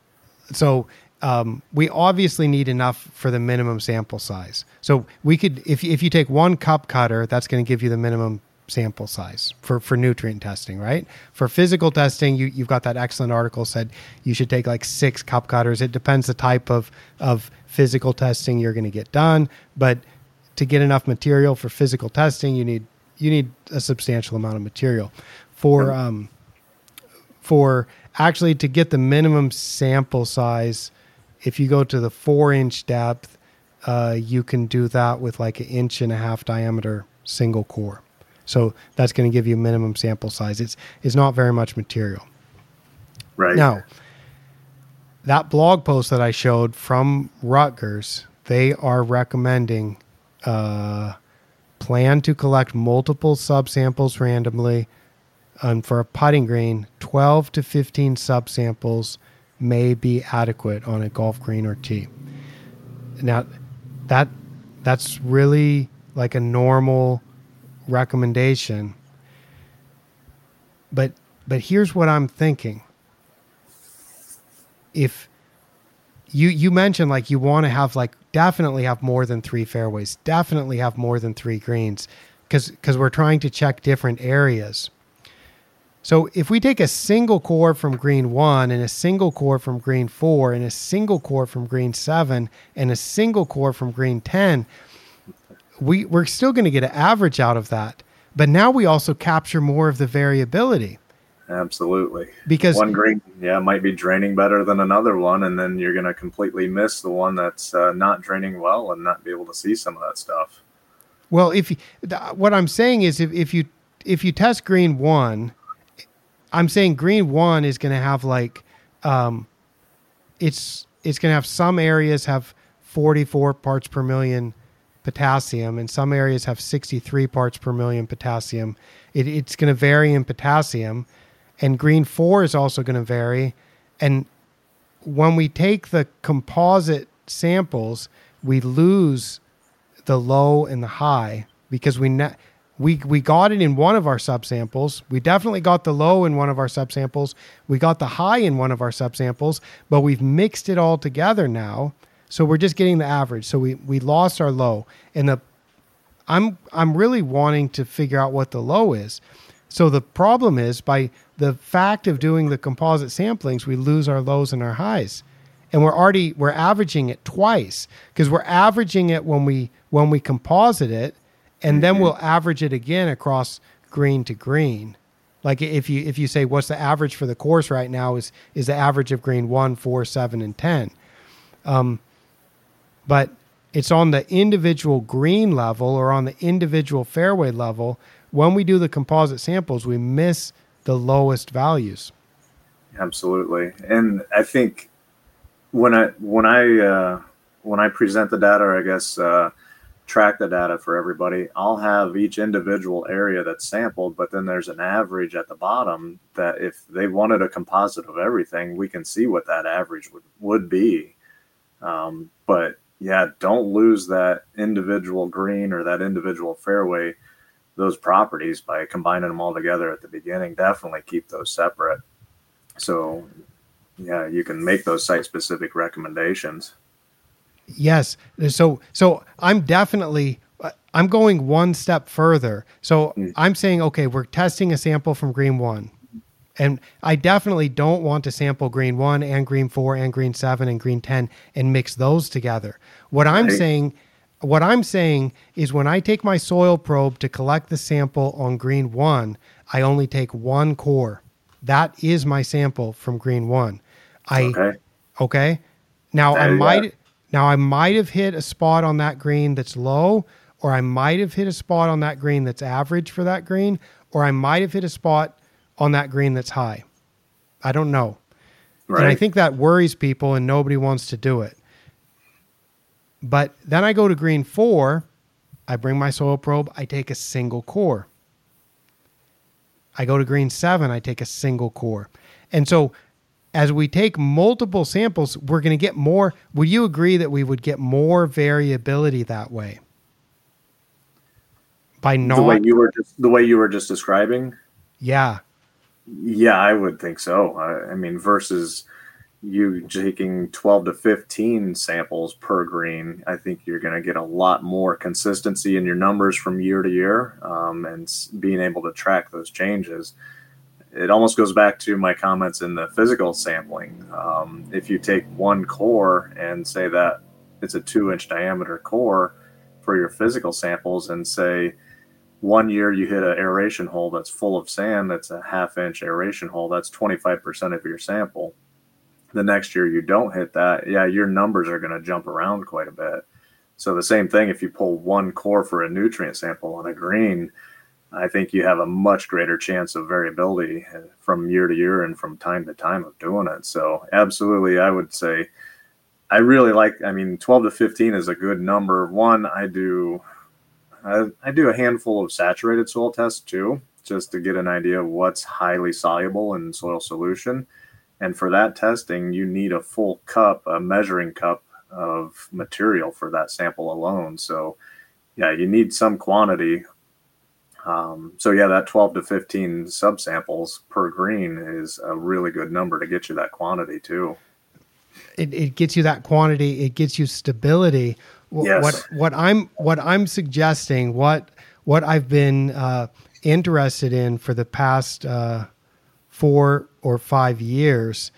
So um, we obviously need enough for the minimum sample size. So we could, if if you take one cup cutter, that's going to give you the minimum sample size for, for nutrient testing, right? For physical testing, you, you've got that excellent article said you should take like six cup cutters. It depends the type of, of physical testing you're going to get done, but to get enough material for physical testing, you need you need a substantial amount of material. For um, for actually to get the minimum sample size, if you go to the four inch depth, uh, you can do that with like an inch and a half diameter single core. So that's going to give you minimum sample size. It's it's not very much material. Right. Now, that blog post that I showed from Rutgers, they are recommending uh, plan to collect multiple subsamples randomly. And for a putting green, 12 to 15 subsamples may be adequate on a golf green or tee. Now, that that's really like a normal recommendation. But but here's what I'm thinking. If you you mentioned like you want to have like definitely have more than 3 fairways, definitely have more than 3 greens cuz cuz we're trying to check different areas. So if we take a single core from green 1 and a single core from green 4 and a single core from green 7 and a single core from green 10, we, we're still going to get an average out of that. But now we also capture more of the variability. Absolutely. Because one green, yeah, might be draining better than another one, and then you're going to completely miss the one that's uh, not draining well and not be able to see some of that stuff. Well, if you, what I'm saying is, if, if you if you test green one, I'm saying green one is going to have like, um, it's it's going to have some areas have 44 parts per million potassium, and some areas have 63 parts per million potassium. It, it's going to vary in potassium, and green 4 is also going to vary. And when we take the composite samples, we lose the low and the high because we ne- we we got it in one of our subsamples. We definitely got the low in one of our subsamples. We got the high in one of our subsamples, but we've mixed it all together now so we're just getting the average. So we we lost our low, and the I'm I'm really wanting to figure out what the low is. So the problem is by the fact of doing the composite samplings, we lose our lows and our highs. And we're already we're averaging it twice because we're averaging it when we when we composite it and then we'll average it again across green to green. Like if you if you say what's the average for the course right now is is the average of green one, four, seven, and ten. Um, but it's on the individual green level or on the individual fairway level. When we do the composite samples, we miss the lowest values. Absolutely, and I think when I when I uh, when I present the data, or I guess uh, track the data for everybody, I'll have each individual area that's sampled, but then there's an average at the bottom that if they wanted a composite of everything, we can see what that average would would be. Um, but yeah, don't lose that individual green or that individual fairway, those properties by combining them all together at the beginning. Definitely keep those separate. So, yeah, you can make those site specific recommendations. Yes. So, so I'm definitely I'm going one step further. So mm. I'm saying, okay, we're testing a sample from green one. And I definitely don't want to sample green one and green four and green seven and green 10 and mix those together. What I'm right. saying, what I'm saying is when I take my soil probe to collect the sample on green one, I only take one core. That is my sample from green one. I, okay. okay? Now I might, now I might have hit a spot on that green that's low, or I might have hit a spot on that green that's average for that green, or I might have hit a spot on that green that's high. I don't know. Right. And I think that worries people and nobody wants to do it. But then I go to green four, I bring my soil probe, I take a single core. I go to green seven, I take a single core. And so as we take multiple samples, we're going to get more. Would you agree that we would get more variability that way? By not the way you were just the way you were just describing. Yeah. Yeah, I would think so. I, I mean, versus you taking 12 to 15 samples per green, I think you're going to get a lot more consistency in your numbers from year to year um, and being able to track those changes. It almost goes back to my comments in the physical sampling. Um, if you take one core and say that it's a two inch diameter core for your physical samples and say one year you hit an aeration hole that's full of sand, that's a half inch aeration hole, that's 25% of your sample the next year you don't hit that, yeah, your numbers are going to jump around quite a bit. So the same thing if you pull one core for a nutrient sample on a green, I think you have a much greater chance of variability uh, from year to year and from time to time of doing it. So absolutely, I would say I really like. I mean, twelve to fifteen is a good number. One, I do. I, I do a handful of saturated soil tests too, just to get an idea of what's highly soluble in soil solution and for that testing, you need a full cup, a measuring cup of material for that sample alone. So, yeah, you need some quantity. Um, so, yeah, that 12 to 15 subsamples per green is a really good number to get you that quantity, too. It, it gets you that quantity. It gets you stability. Yes. What what I'm what I'm suggesting, what what I've been uh, interested in for the past uh, four or five years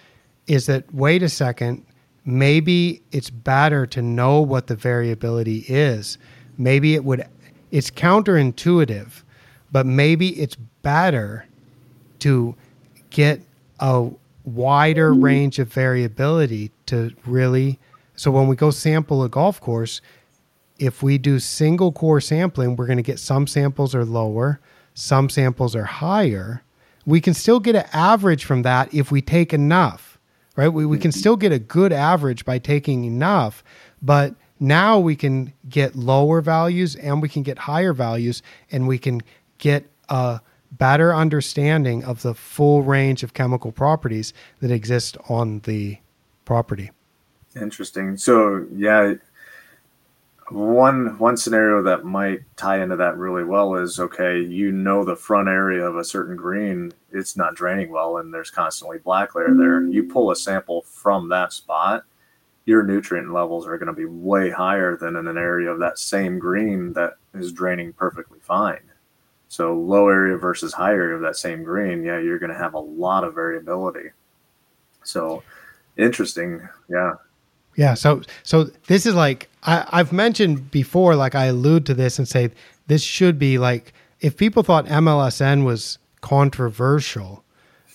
is that wait a second, maybe it's better to know what the variability is. Maybe it would, it's counterintuitive, but maybe it's better to get a wider mm-hmm. range of variability to really. So when we go sample a golf course, if we do single core sampling, we're going to get some samples are lower, some samples are higher we can still get an average from that if we take enough, right? We, we can still get a good average by taking enough, but now we can get lower values and we can get higher values and we can get a better understanding of the full range of chemical properties that exist on the property. Interesting. So, yeah, one one scenario that might tie into that really well is okay you know the front area of a certain green it's not draining well and there's constantly black layer there. Mm-hmm. You pull a sample from that spot your nutrient levels are going to be way higher than in an area of that same green that is draining perfectly fine. So low area versus high area of that same green yeah you're going to have a lot of variability. So interesting yeah yeah. So so this is like I, I've mentioned before, like I allude to this and say this should be like if people thought MLSN was controversial,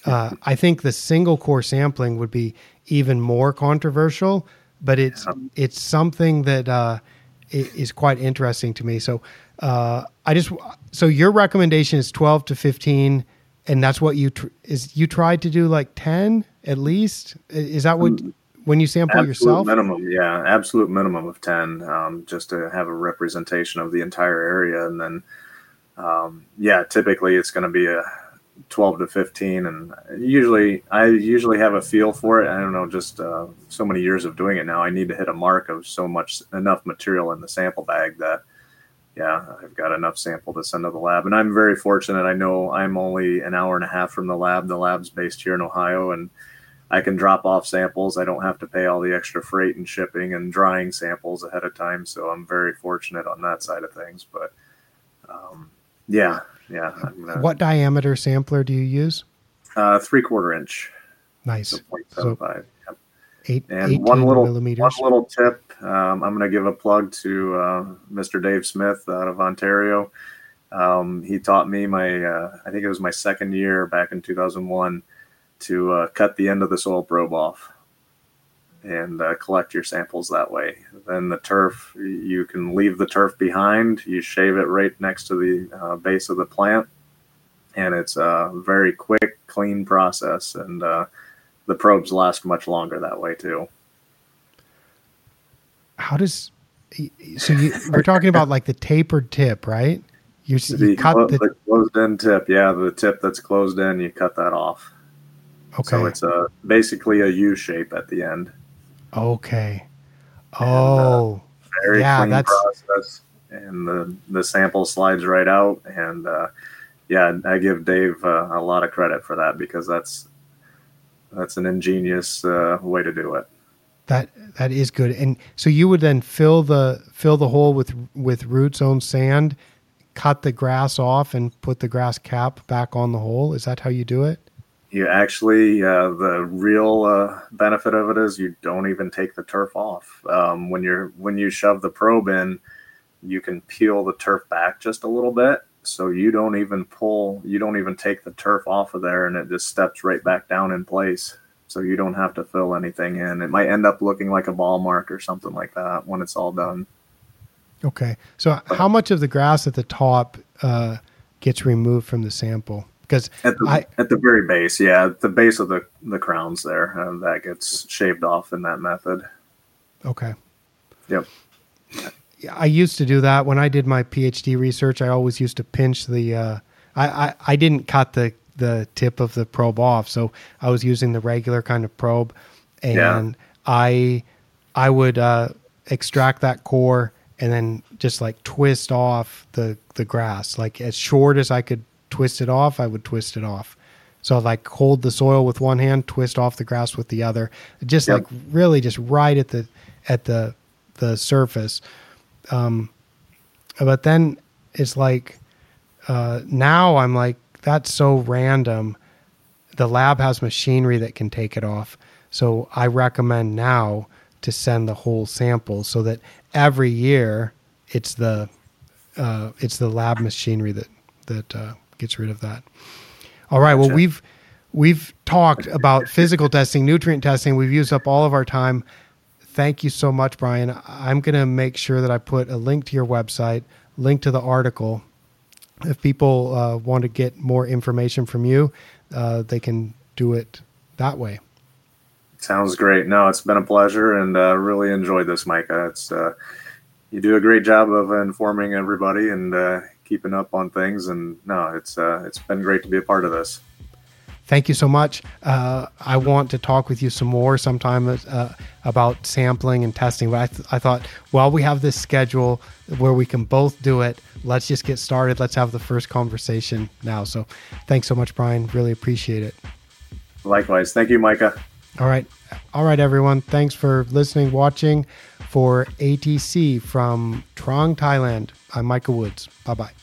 uh, I think the single core sampling would be even more controversial. But it's it's something that uh, is quite interesting to me. So uh, I just so your recommendation is twelve to fifteen, and that's what you tr- is you tried to do like ten at least. Is that what? Mm when you sample absolute yourself? Minimum, yeah, absolute minimum of ten, um, just to have a representation of the entire area, and then, um, yeah, typically it's going to be a twelve to fifteen, and usually I usually have a feel for it. I don't know, just uh, so many years of doing it now, I need to hit a mark of so much enough material in the sample bag that. Yeah, I've got enough sample to send to the lab, and I'm very fortunate. I know I'm only an hour and a half from the lab. The lab's based here in Ohio, and I can drop off samples. I don't have to pay all the extra freight and shipping and drying samples ahead of time. So I'm very fortunate on that side of things. But um, yeah, yeah. Gonna, what diameter sampler do you use? Uh, three quarter inch. Nice. So 0.75. So yep. Eight, and one little millimeters. one little tip. Um, I'm going to give a plug to uh, Mr. Dave Smith out of Ontario. Um, he taught me my, uh, I think it was my second year back in 2001 to uh, cut the end of the soil probe off and uh, collect your samples that way. Then the turf, you can leave the turf behind. You shave it right next to the uh, base of the plant, and it's a very quick, clean process. And uh, the probes last much longer that way too. How does so? You, we're talking about like the tapered tip, right? You, The, you cut clo- the the closed end tip, yeah, the tip that's closed in, you cut that off. Okay. So it's a basically a U shape at the end. okay. Oh, Very Yeah, clean that's- process, and the the sample slides right out. And uh, yeah, I give Dave uh, a lot of credit for that because that's that's an ingenious uh, way to do it. that that is good. And so you would then fill the fill the hole with with rootzone sand, cut the grass off, and put the grass cap back on the hole. Is that how you do it? You actually, uh, the real uh, benefit of it is you don't even take the turf off. Um, when you're when you shove the probe in, you can peel the turf back just a little bit, so you don't even pull, you don't even take the turf off of there, and it just steps right back down in place. So you don't have to fill anything in. It might end up looking like a ball mark or something like that when it's all done. Okay. So how much of the grass at the top uh, gets removed from the sample? Because At at the very base, yeah, the base of the the crowns there, uh, that gets shaved off in that method. okay. Yep. Yeah, I used to do that when I did my PhD research. I always used to pinch the. Uh, I, I I didn't cut the the tip of the probe off, so I was using the regular kind of probe, and Yeah. I I would uh, extract that core and then just like twist off the the grass, like as short as I could twist it off. I would twist it off. So I'd like hold the soil with one hand, twist off the grass with the other, just Yep. like really just right at the at the the surface. Um, but then it's like uh, now I'm like that's so random. The lab has machinery that can take it off, so I recommend now to send the whole sample so that every year it's the uh, it's the lab machinery that that uh, gets rid of that. All right. Well, Gotcha. we've we've talked about physical testing, nutrient testing. We've used up all of our time. Thank you so much, Brian. I'm going to make sure that I put a link to your website, link to the article. If people uh, want to get more information from you, uh, they can do it that way. Sounds great. No, it's been a pleasure and uh, really enjoyed this, Micah. It's uh, you do a great job of informing everybody and uh, keeping up on things. And no, it's uh, it's been great to be a part of this. Thank you so much. Uh, I want to talk with you some more sometime uh, about sampling and testing. But I, th- I thought, while we have this schedule where we can both do it. Let's just get started. Let's have the first conversation now. So thanks so much, Brian. Really appreciate it. Likewise, thank you, Micah. All right. All right, everyone. Thanks for listening, watching for ATC from Trang, Thailand. I'm Micah Woods. Bye bye.